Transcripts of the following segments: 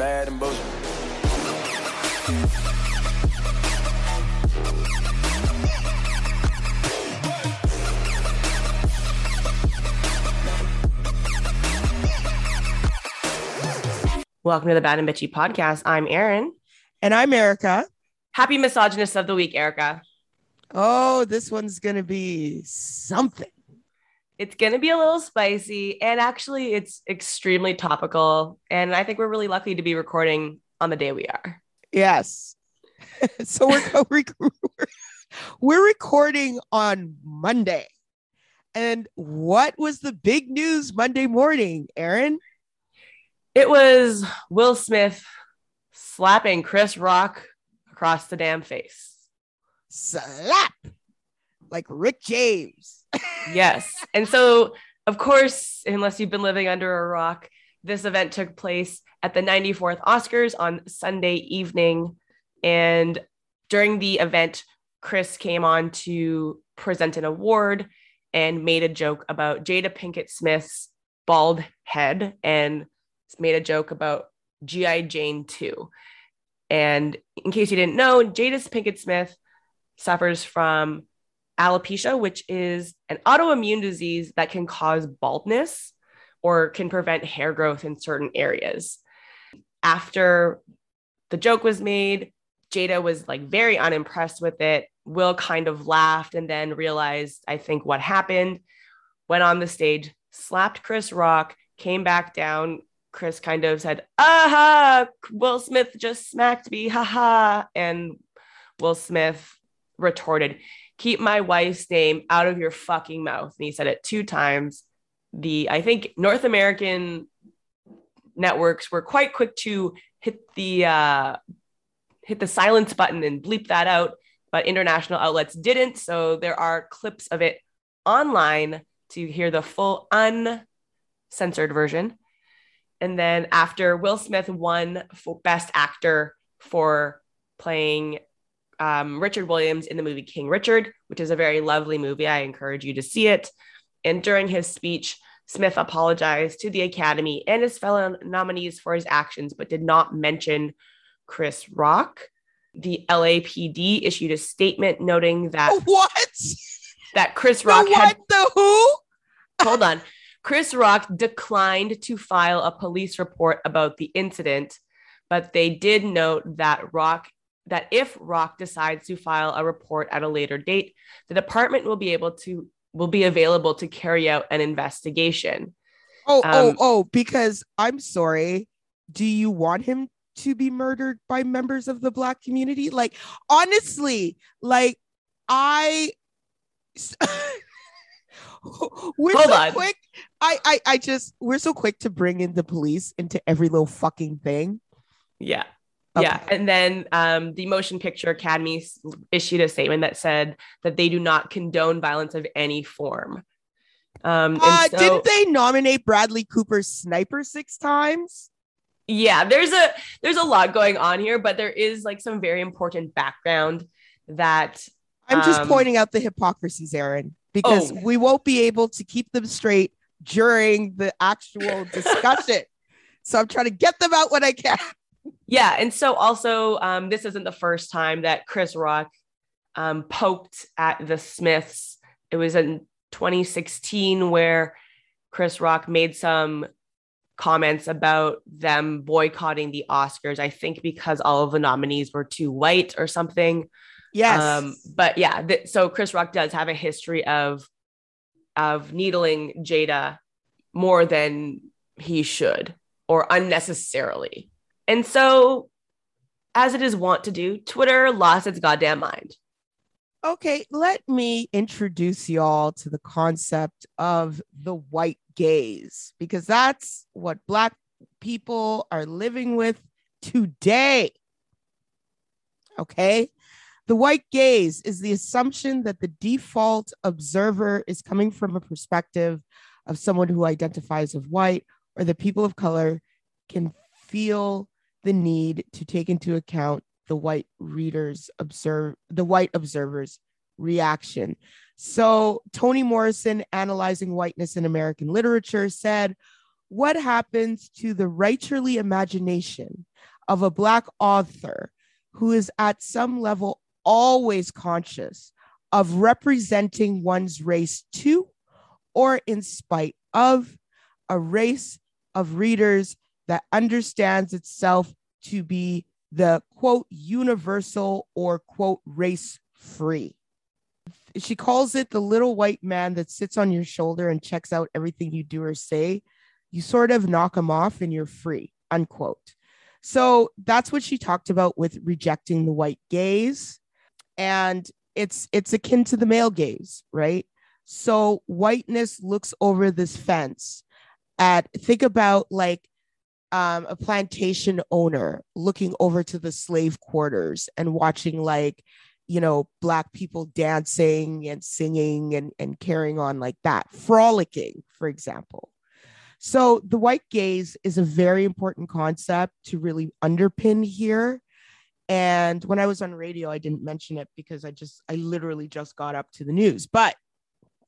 bad and bullshit. Welcome to the Bad and Bitchy podcast. I'm Erin. And I'm Erica. Happy misogynist of the week, Erica. Oh, this one's going to be something. It's going to be a little spicy, and actually, it's extremely topical. And I think we're really lucky to be recording on the day we are. Yes. so we're, we're, we're recording on Monday. And what was the big news Monday morning, Erin? It was Will Smith slapping Chris Rock across the damn face. Slap like Rick James. yes. And so, of course, unless you've been living under a rock, this event took place at the 94th Oscars on Sunday evening. And during the event, Chris came on to present an award and made a joke about Jada Pinkett Smith's bald head and made a joke about G.I. Jane 2. And in case you didn't know, Jada Pinkett Smith suffers from alopecia, which is an autoimmune disease that can cause baldness or can prevent hair growth in certain areas. After the joke was made, Jada was like very unimpressed with it. Will kind of laughed and then realized, I think, what happened, went on the stage, slapped Chris Rock, came back down. Chris kind of said, aha, Will Smith just smacked me, haha. And Will Smith retorted, keep my wife's name out of your fucking mouth. And he said it two times. The, I think, North American networks were quite quick to hit the, uh, hit the silence button and bleep that out, but international outlets didn't. So there are clips of it online to hear the full uncensored version. And then after Will Smith won for Best Actor for playing um, Richard Williams in the movie King Richard, which is a very lovely movie. I encourage you to see it. And during his speech, Smith apologized to the Academy and his fellow nominees for his actions, but did not mention Chris Rock. The LAPD issued a statement noting that what that Chris Rock the what had the who? hold on. Chris Rock declined to file a police report about the incident, but they did note that Rock that if Rock decides to file a report at a later date, the department will be able to will be available to carry out an investigation. Oh, oh, Um, oh, because I'm sorry. Do you want him to be murdered by members of the black community? Like, honestly, like I we're Hold so on. quick. I, I I just we're so quick to bring in the police into every little fucking thing. Yeah. Okay. Yeah. And then um, the Motion Picture Academy issued a statement that said that they do not condone violence of any form. Um, and Uh, so- didn't they nominate Bradley Cooper's sniper six times? yeah there's a there's a lot going on here but there is like some very important background that I'm just Um, pointing out the hypocrisies, Erin, because Oh. we won't be able to keep them straight during the actual discussion. so I'm trying to get them out when I can. Yeah and so also um, this isn't the first time that chris rock um, poked at the smiths it was in 2016 where chris rock made some comments about them boycotting the oscars i think because all of the nominees were too white or something Yes. Um, but yeah, th- so Chris Rock does have a history of of needling Jada more than he should or unnecessarily. And so, as it is wont to do, Twitter lost its goddamn mind. okay, let me introduce y'all to the concept of the white gaze, because that's what Black people are living with today. Okay. The white gaze is the assumption that the default observer is coming from a perspective of someone who identifies as white or that people of color can feel the need to take into account the white readers observe the white observers reaction. So toni morrison analyzing whiteness in american literature said what happens to the writerly imagination of a Black author who is at some level always conscious of representing one's race to or in spite of a race of readers that understands itself to be the quote universal or quote race free. She calls it the little white man that sits on your shoulder and checks out everything you do or say. You sort of knock him off and you're free, unquote. So that's what she talked about with rejecting the white gaze. And it's it's akin to the male gaze, right? So whiteness looks over this fence at think about like um, a plantation owner looking over to the slave quarters and watching like you know black people dancing and singing and, and carrying on like that frolicking for example. So the white gaze is a very important concept to really underpin here. And when i was on radio i didn't mention it because i just i literally just got up to the news. But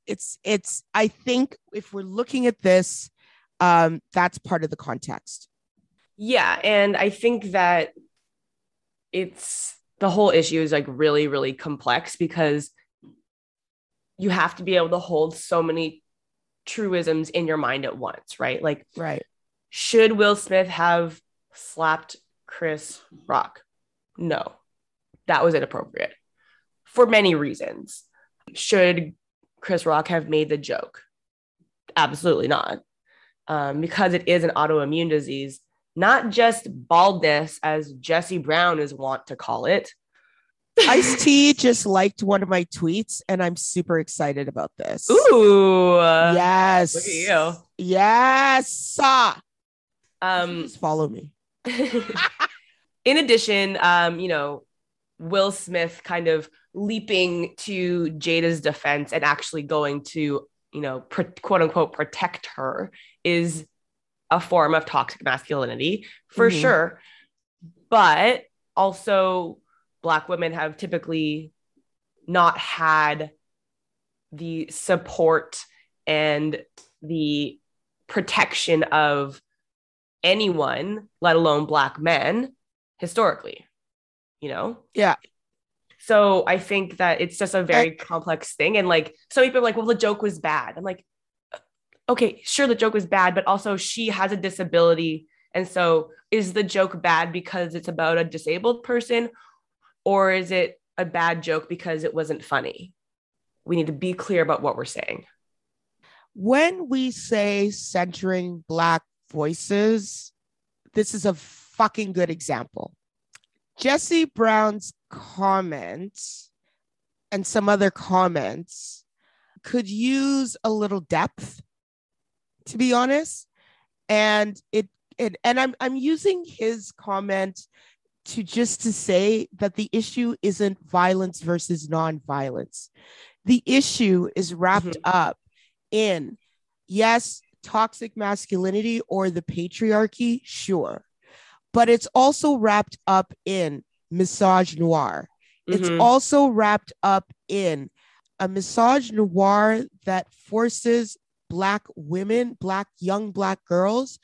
it's it's i think if we're looking at this um that's part of the context yeah. And I think that it's the whole issue is like really, really complex because you have to be able to hold so many truisms in your mind at once, right? Like, right. Should Will Smith have slapped Chris Rock? No, that was inappropriate for many reasons. Should Chris Rock have made the joke? Absolutely not. Um, because it is an autoimmune disease, not just baldness, as Jesse Brown is wont to call it. Ice T just liked one of my tweets, and I'm super excited about this. Ooh, yes. Look at you. Yes. Um, just follow me. in addition, um, you know, Will Smith kind of leaping to Jada's defense and actually going to, you know, quote unquote protect her is a form of toxic masculinity for mm-hmm. sure. But also, Black women have typically not had the support and the protection of anyone, let alone Black men, historically, you know? Yeah. So I think that it's just a very complex thing. And like some people are like, well, the joke was bad. I'm like, okay, sure, the joke was bad, but also she has a disability. And so is the joke bad because it's about a disabled person, or is it a bad joke because it wasn't funny? We need to be clear about what we're saying. When we say centering Black voices, this is a fucking good example. Jesse Brown's comments and some other comments could use a little depth to be honest. And it, it and I'm I'm using his comment to just to say that the issue isn't violence versus non-violence. The issue is wrapped mm-hmm. up in yes, toxic masculinity or the patriarchy, sure. But it's also wrapped up in misogynoir. Mm-hmm. It's also wrapped up in a misogynoir that forces black women, black young black girls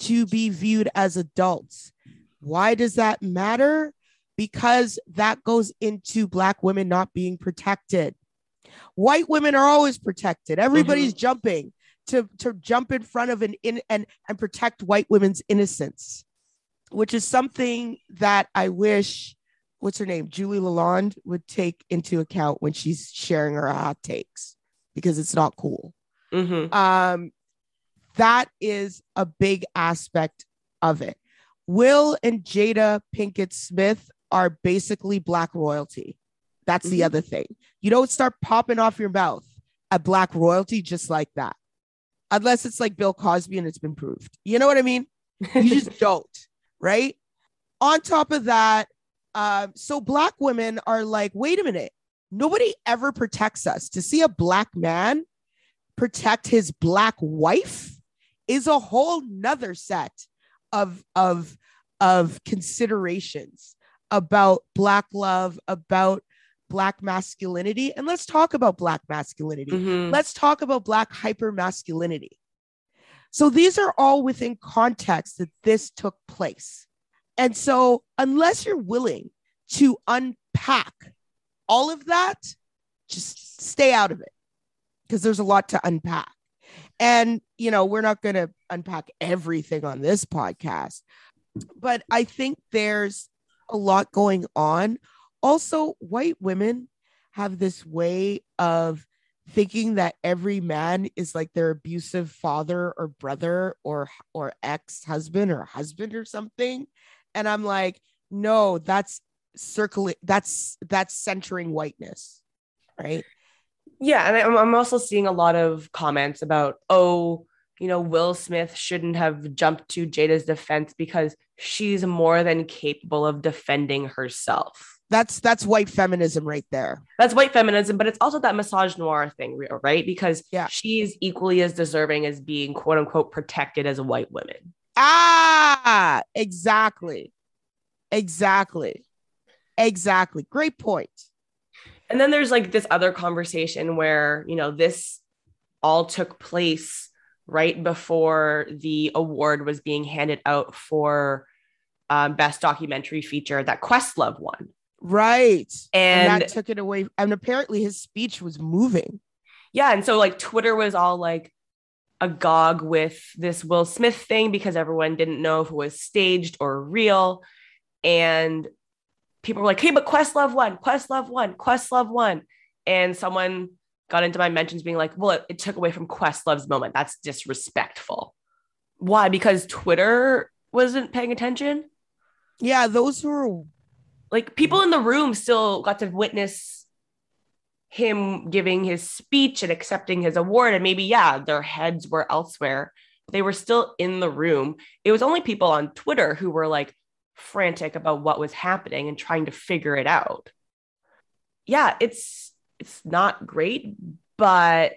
to be viewed as adults. Why does that matter? Because that goes into black women not being protected. White women are always protected. Everybody's mm-hmm. jumping to, to jump in front of an in and, and protect white women's innocence, which is something that I wish what's her name? Julie Lalonde would take into account when she's sharing her hot takes because it's not cool. Mm-hmm. Um, that is a big aspect of it. Will and Jada Pinkett Smith are basically black royalty. That's mm-hmm. the other thing. You don't start popping off your mouth at black royalty just like that, unless it's like Bill Cosby and it's been proved. You know what I mean? You just don't, right? On top of that, um, so black women are like, wait a minute, nobody ever protects us. To see a black man protect his black wife is a whole nother set of of of considerations about black love about black masculinity. And let's talk about black masculinity. Mm-hmm. let's talk about black hyper masculinity so these are all within context that this took place. And so, unless you're willing to unpack all of that, just stay out of it because there's a lot to unpack. And, you know, we're not going to unpack everything on this podcast, but I think there's a lot going on. Also, white women have this way of thinking that every man is like their abusive father or brother or or ex-husband or husband or something and i'm like no that's circling that's that's centering whiteness right yeah and I'm, I'm also seeing a lot of comments about oh you know will smith shouldn't have jumped to jada's defense because she's more than capable of defending herself. That's that's white feminism right there. That's white feminism but it's also that misogynoir thing right? Because yeah. she's equally as deserving as being quote unquote protected as a white woman. Ah exactly. Exactly. Exactly. Great point and then there's like this other conversation where you know this all took place right before the award was being handed out for um, best documentary feature that questlove won Right. And, and, that took it away. And apparently his speech was moving. Yeah. And so like Twitter was all like agog with this Will Smith thing because everyone didn't know if it was staged or real. And people were like, hey, but Questlove won, Questlove won, Questlove won. And someone got into my mentions being like, well, it, it took away from Questlove's moment. That's disrespectful. Why? Because Twitter wasn't paying attention? Yeah, those were like people in the room still got to witness him giving his speech and accepting his award and maybe yeah their heads were elsewhere they were still in the room it was only people on twitter who were like frantic about what was happening and trying to figure it out yeah it's it's not great but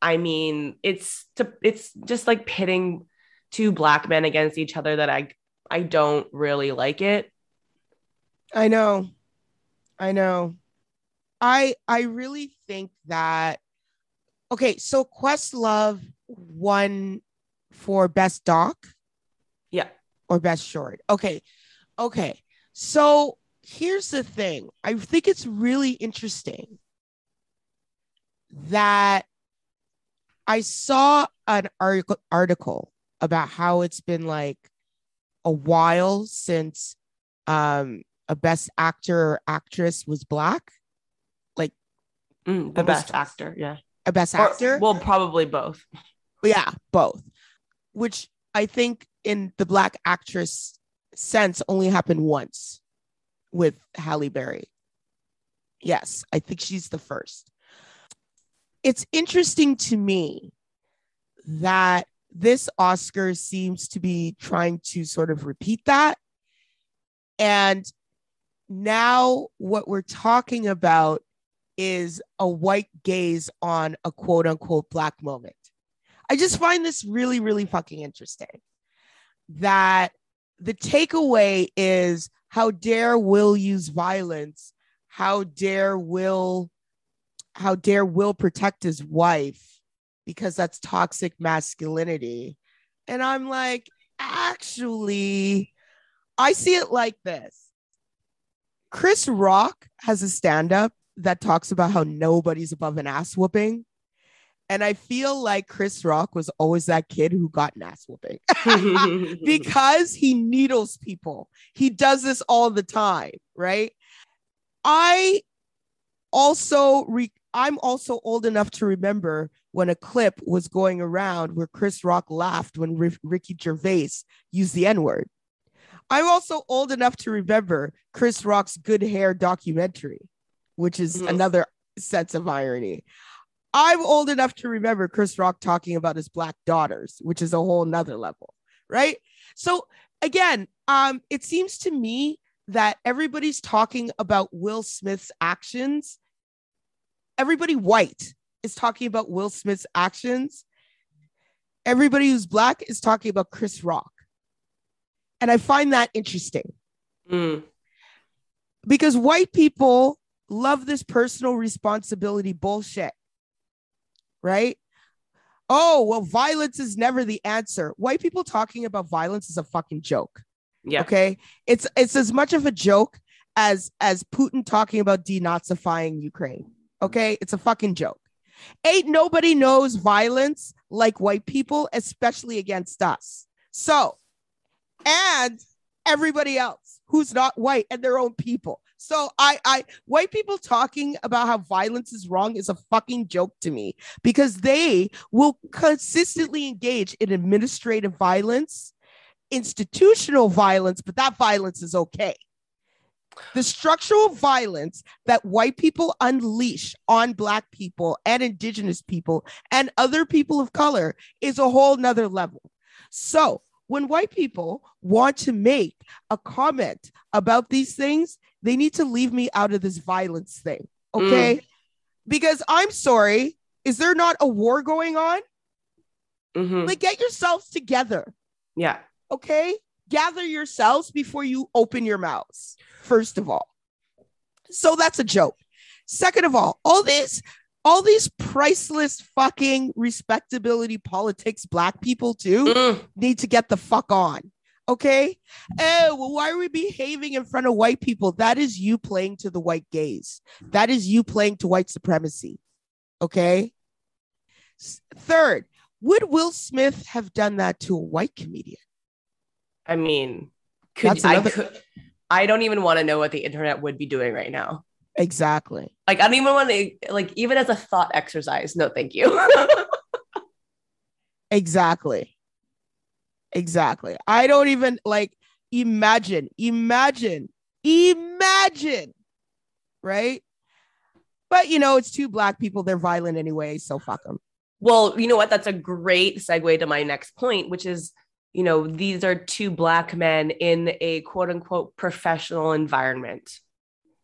i mean it's to it's just like pitting two black men against each other that i i don't really like it I know. I know. I I really think that okay, so Questlove won for best doc. Yeah. Or best short. Okay. Okay. So here's the thing. I think it's really interesting that I saw an article article about how it's been like a while since um a best actor or actress was black like mm, the best actor yeah a best actor or, well probably both yeah both which i think in the black actress sense only happened once with halle berry. Yes i think she's the first. It's interesting to me that this oscar seems to be trying to sort of repeat that. And now what we're talking about is a white gaze on a quote unquote black moment. I just find this really, really fucking interesting. That the takeaway is how dare Will use violence? How dare Will, how dare Will protect his wife because that's toxic masculinity? And I'm like, actually, I see it like this Chris Rock has a stand up that talks about how nobody's above an ass whooping. And I feel like Chris Rock was always that kid who got an ass whooping because he needles people. He does this all the time, right? I also re- I'm also old enough to remember when a clip was going around where Chris Rock laughed when R- Ricky Gervais used the N word. I'm also old enough to remember Chris Rock's Good Hair documentary, which is mm-hmm. another sense of irony. I'm old enough to remember Chris Rock talking about his black daughters, which is a whole nother level, right? So again, um, it seems to me that everybody's talking about Will Smith's actions. Everybody white is talking about Will Smith's actions. Everybody who's black is talking about Chris Rock. And I find that interesting. Mm. Because white people love this personal responsibility bullshit. Right? Oh, well, violence is never the answer. White people talking about violence is a fucking joke. Yeah. Okay. It's it's as much of a joke as as Putin talking about denazifying Ukraine. Okay. It's a fucking joke. Ain't nobody knows violence like white people, especially against us. So, and everybody else who's not white and their own people. So I I white people talking about how violence is wrong is a fucking joke to me because they will consistently engage in administrative violence, institutional violence, but that violence is okay. The structural violence that white people unleash on black people and indigenous people and other people of color is a whole nother level. So when white people want to make a comment about these things, they need to leave me out of this violence thing. Okay. Mm. Because I'm sorry, is there not a war going on? Mm-hmm. Like, get yourselves together. Yeah. Okay. Gather yourselves before you open your mouths, first of all. So that's a joke. Second of all, all this all these priceless fucking respectability politics black people too mm. need to get the fuck on okay eh, oh well why are we behaving in front of white people that is you playing to the white gaze that is you playing to white supremacy okay third would will smith have done that to a white comedian i mean could another- i could i don't even want to know what the internet would be doing right now Exactly. Like I don't even want to like even as a thought exercise. No, thank you. exactly. Exactly. I don't even like imagine, imagine, imagine. Right? But you know, it's two black people. They're violent anyway, so fuck them. Well, you know what? That's a great segue to my next point, which is, you know, these are two black men in a quote unquote professional environment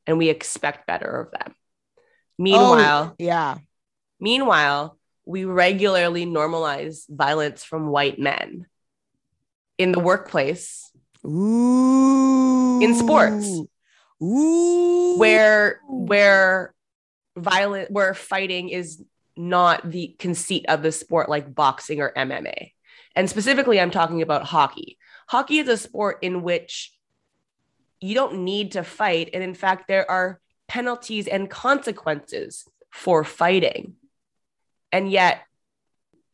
and we expect better of them. Meanwhile, oh, yeah. Meanwhile, we regularly normalize violence from white men in the workplace, Ooh. in sports, Ooh. where where violent where fighting is not the conceit of the sport like boxing or MMA. And specifically, I'm talking about hockey. Hockey is a sport in which you don't need to fight. And in fact, there are penalties and consequences for fighting. And yet,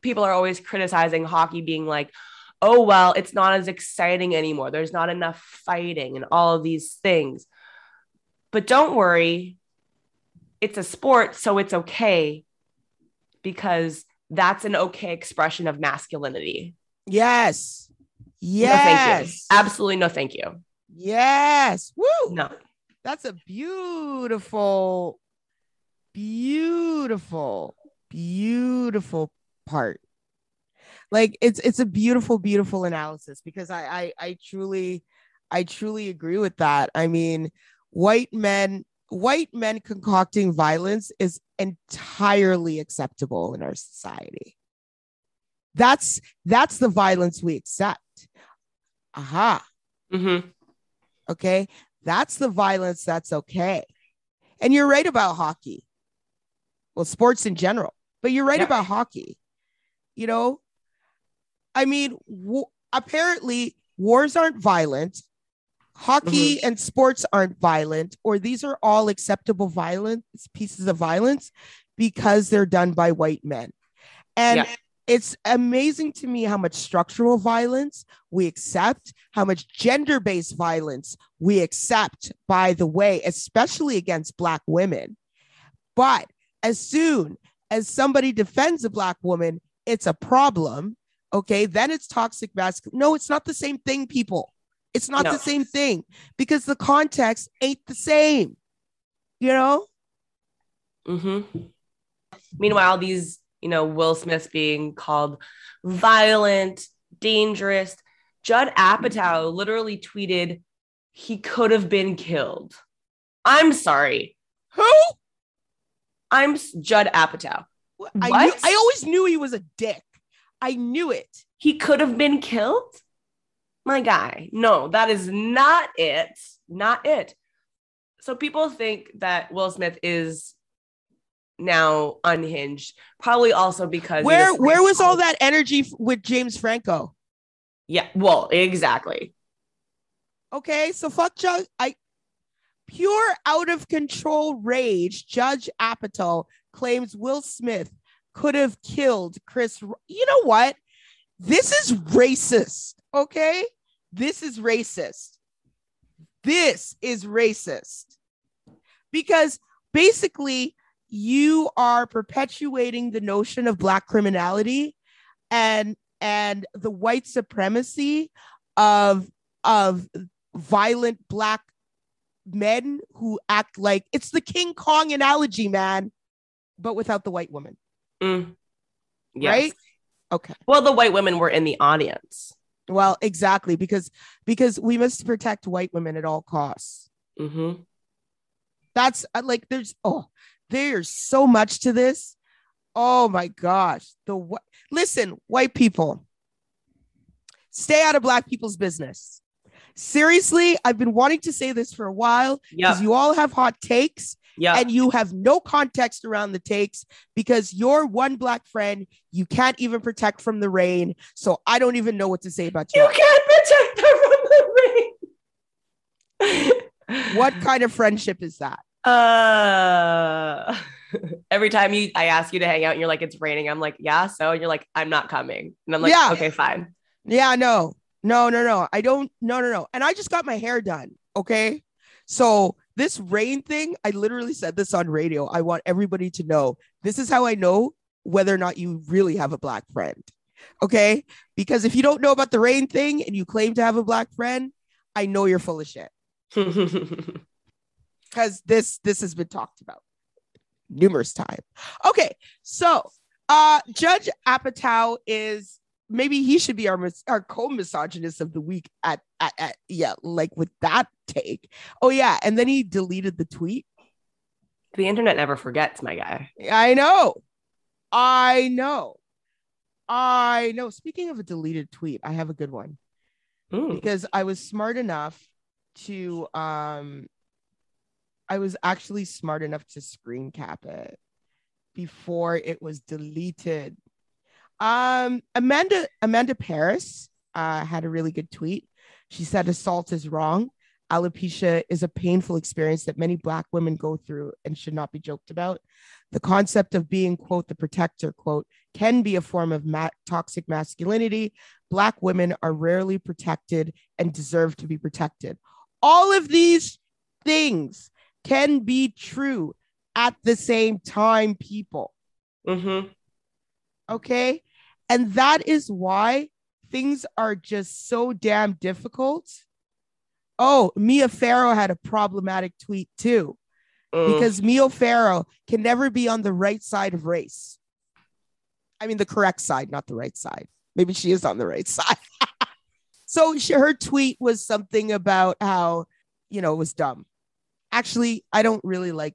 people are always criticizing hockey being like, oh, well, it's not as exciting anymore. There's not enough fighting and all of these things. But don't worry, it's a sport, so it's okay because that's an okay expression of masculinity. Yes. Yes. No, Absolutely no thank you. Yes. Woo. No. That's a beautiful, beautiful, beautiful part. Like it's it's a beautiful, beautiful analysis because I I, I truly I truly agree with that. I mean, white men white men concocting violence is entirely acceptable in our society. That's that's the violence we accept. Aha. Mm-hmm. Okay. That's the violence that's okay. And you're right about hockey. Well, sports in general, but you're right yeah. about hockey. You know, I mean, w- apparently wars aren't violent. Hockey mm-hmm. and sports aren't violent, or these are all acceptable violence pieces of violence because they're done by white men. And yeah it's amazing to me how much structural violence we accept, how much gender based violence we accept, by the way, especially against Black women. But as soon as somebody defends a Black woman, it's a problem. Okay. Then it's toxic masculinity. No, it's not the same thing, people. It's not no. the same thing because the context ain't the same, you know? Mm-hmm. Meanwhile, these you know, Will Smith being called violent, dangerous. Judd Apatow literally tweeted, he could have been killed. I'm sorry. Who? I'm Judd Apatow. What? I, knew, I always knew he was a dick. I knew it. He could have been killed? My guy. No, that is not it. Not it. So people think that Will Smith is now unhinged probably also because where where was all that energy with james franco yeah well exactly Okay, so fuck Judd. I pure out of control rage. Judd Apatow claims Will Smith could have killed Chris. You know what? This is racist. Okay, this is racist. This is racist because basically you are perpetuating the notion of black criminality and and the white supremacy of of violent black men who act like it's the King Kong analogy, man, but without the white woman. Mm. Yes. Right? Okay. Well, the white women were in the audience. Well, exactly because because we must protect white women at all costs. Mm-hmm. That's uh, like there's oh there's so much to this. Oh my gosh. The what listen, white people, stay out of black people's business. Seriously, I've been wanting to say this for a while because Yep. you all have hot takes Yeah. and you have no context around the takes because your one black friend you can't even protect from the rain. So I don't even know what to say about you. You can't protect her from the rain. What kind of friendship is that? Uh, every time you, I ask you to hang out, and you're like, "It's raining." I'm like, "Yeah." So, and you're like, "I'm not coming," and I'm like, Yeah. "Okay, fine." Yeah, no, no, no, no. I don't, no, no, no. And I just got my hair done. Okay. So this rain thing, I literally said this on radio. I want everybody to know this is how I know whether or not you really have a black friend. Okay. Because if you don't know about the rain thing and you claim to have a black friend, I know you're full of shit. Because this this has been talked about numerous times. Okay, so uh Judd Apatow is maybe he should be our mis- our co-misogynist of the week at, at at yeah like with that take. Oh yeah, and then he deleted the tweet. the internet never forgets, my guy. I know, I know, I know. Speaking of a deleted tweet, I have a good one Mm. because I was smart enough to um I was actually smart enough to screen cap it before it was deleted. Um Amanda Amanda Parris uh had a really good tweet. She said assault is wrong. Alopecia is a painful experience that many black women go through and should not be joked about. The concept of being quote the protector quote can be a form of ma- toxic masculinity Black women are rarely protected and deserve to be protected. All of these things can be true at the same time, people. Mhm. Okay. And that is why things are just so damn difficult. Oh, Mia Farrow had a problematic tweet too, Mm. because Mia Farrow can never be on the right side of race. I mean, the correct side, not the right side. Maybe she is on the right side. so she, her tweet was something about how, you know, it was dumb. Actually, I don't really like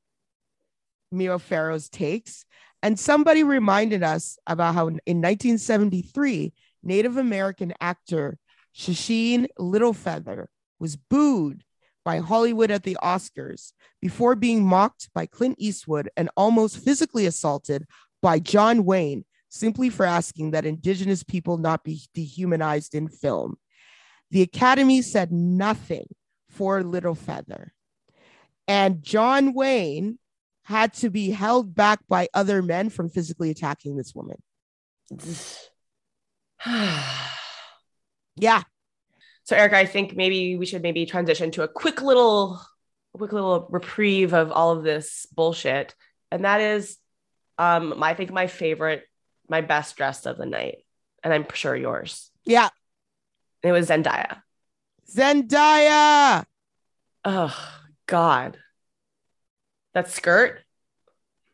Mia Farrow's takes. And somebody reminded us about how in 1973, Native American actor Sacheen Littlefeather was booed by Hollywood at the Oscars before being mocked by Clint Eastwood and almost physically assaulted by John Wayne simply for asking that Indigenous people not be dehumanized in film. The Academy said nothing for Littlefeather. And John Wayne had to be held back by other men from physically attacking this woman. Yeah. So, Eric, I think maybe we should maybe transition to a quick little, quick little reprieve of all of this bullshit, and that is, um, my, I think my favorite, my best dressed of the night, and I'm sure yours. Yeah. It was Zendaya. Zendaya. Oh God, that skirt.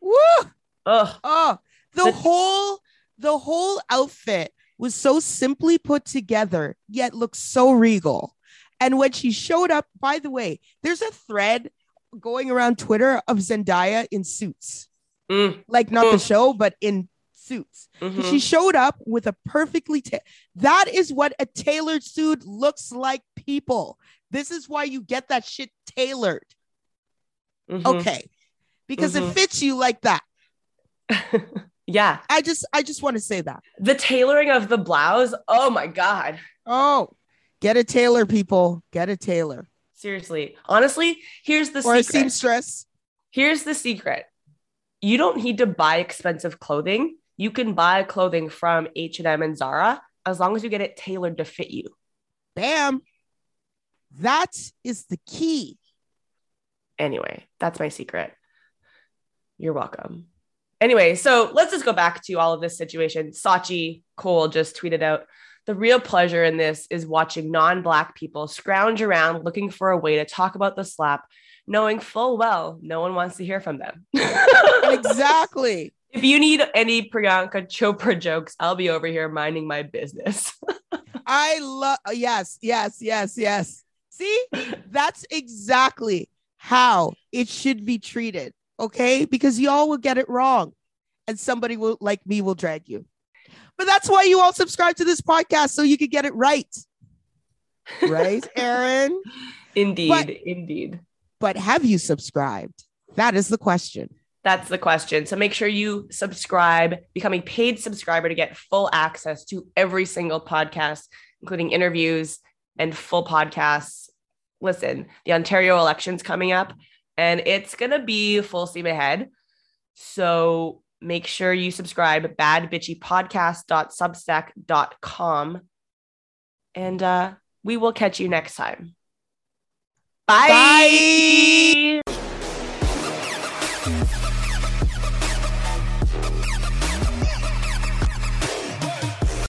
Woo. Oh, Oh, the The- whole the whole outfit was so simply put together, yet looks so regal. And when she showed up, by the way, there's a thread going around Twitter of Zendaya in suits, mm, like not the Mm. show, but in suits. mhm. She showed up with a perfectly ta- that is what a tailored suit looks like, people. This is why you get that shit tailored. Mhm. Okay. Because Mhm. it fits you like that. yeah, I just I just want to say that. the tailoring of the blouse. Oh my God. Oh, Get a tailor, people. Get a tailor. Seriously. Honestly, here's the Or a seamstress. Here's the secret. You don't need to buy expensive clothing. You can buy clothing from H&M and Zara as long as you get it tailored to fit you. Bam. That is the key. Anyway, that's my secret. You're welcome. Anyway, so let's just go back to all of this situation. Sachi Cole just tweeted out the real pleasure in this is watching non Black people scrounge around looking for a way to talk about the slap, knowing full well no one wants to hear from them. Exactly. if you need any Priyanka Chopra jokes, I'll be over here minding my business. I love, yes, yes, yes, yes. See, that's exactly how it should be treated. Okay. Because y'all will get it wrong and somebody will, like me, will drag you. But that's why you all subscribe to this podcast so you could get it right. Right, Erin? indeed, But- indeed. But have you subscribed? That is the question. That's the question. So make sure you subscribe, become a paid subscriber to get full access to every single podcast, including interviews and full podcasts. Listen, the Ontario election's coming up and it's going to be full steam ahead. So make sure you subscribe badbitchypodcast.substack.com and uh, we will catch you next time. Bye. Bye.